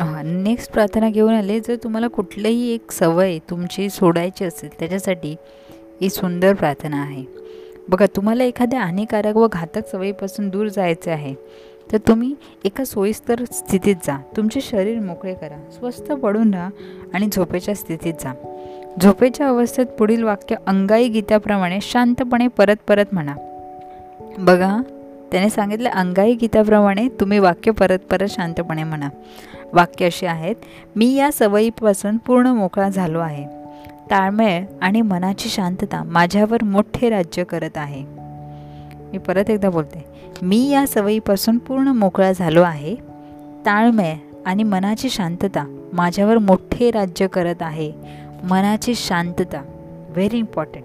हां नेक्स्ट प्रार्थना घेऊन आले. जर तुम्हाला कुठलंही एक सवय तुमची सोडायची असेल त्याच्यासाठी ही सुंदर प्रार्थना आहे. बघा तुम्हाला एखाद्या हानिकारक व घातक सवयीपासून दूर जायचे आहे तर तुम्ही एका सोयीस्तर स्थितीत जा. तुमचे शरीर मोकळे करा स्वस्थ पडून राहा आणि झोपेच्या स्थितीत जा. झोपेच्या अवस्थेत पुढील वाक्य अंगाई गीताप्रमाणे शांतपणे परत परत म्हणा. बघा त्याने सांगितलं अंगाई गीताप्रमाणे तुम्ही वाक्य परत परत शांतपणे म्हणा. वाक्य अशी आहेत मी या सवयीपासून पूर्ण मोकळा झालो आहे. ताळमेळ आणि मनाची शांतता माझ्यावर मोठे राज्य करत आहे. मी परत एकदा बोलते मी या सवयीपासून पूर्ण मोकळा झालो आहे. ताळमेळ आणि मनाची शांतता माझ्यावर मोठे राज्य करत आहे. मनाची शांतता व्हेरी इम्पॉर्टंट.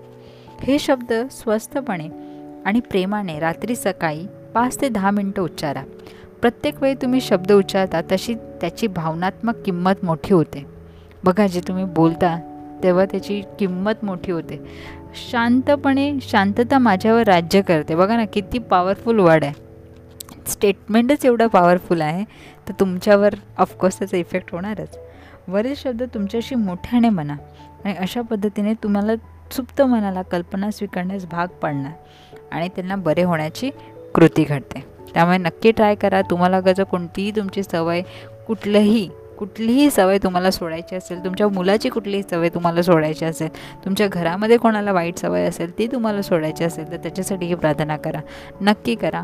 हे शब्द स्वस्थपणे आणि प्रेमाने रात्री सकाळी पाच ते दहा मिनटं उच्चारा. प्रत्येक वेळी तुम्ही शब्द उच्चारता तशी त्याची भावनात्मक किंमत मोठी होते. बघा जे तुम्ही बोलता तेव्हा त्याची किंमत मोठी होते. शांतपणे शांतता माझ्यावर राज्य करते. बघा ना किती पॉवरफुल वर्ड आहे. स्टेटमेंटच एवढं पॉवरफुल आहे तर तुमच्यावर ऑफकोर्स त्याचा इफेक्ट होणारच. वरील शब्द तुमच्याशी मोठ्याने म्हणा आणि अशा पद्धतीने तुम्हाला सुप्त मनाला कल्पना स्वीकारण्यास भाग पाडणार आणि त्यांना बरे होण्याची कृती घडते. त्यामुळे नक्की ट्राय करा. तुम्हाला जर कोणतीही तुमची सवय कुठलंही कुठलीही सवय तुम्हाला सोडायची असेल तुमच्या मुलाची कुठलीही सवय तुम्हाला सोडायची असेल तुमच्या घरामध्ये कोणाला वाईट सवय असेल ती तुम्हाला सोडायची असेल तर त्याच्यासाठी ही प्रार्थना करा. नक्की करा.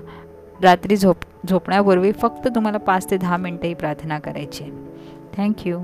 रात्री झोप झोपण्यापूर्वी फक्त तुम्हाला पाच ते दहा मिनटं ही प्रार्थना करायची आहे. थँक्यू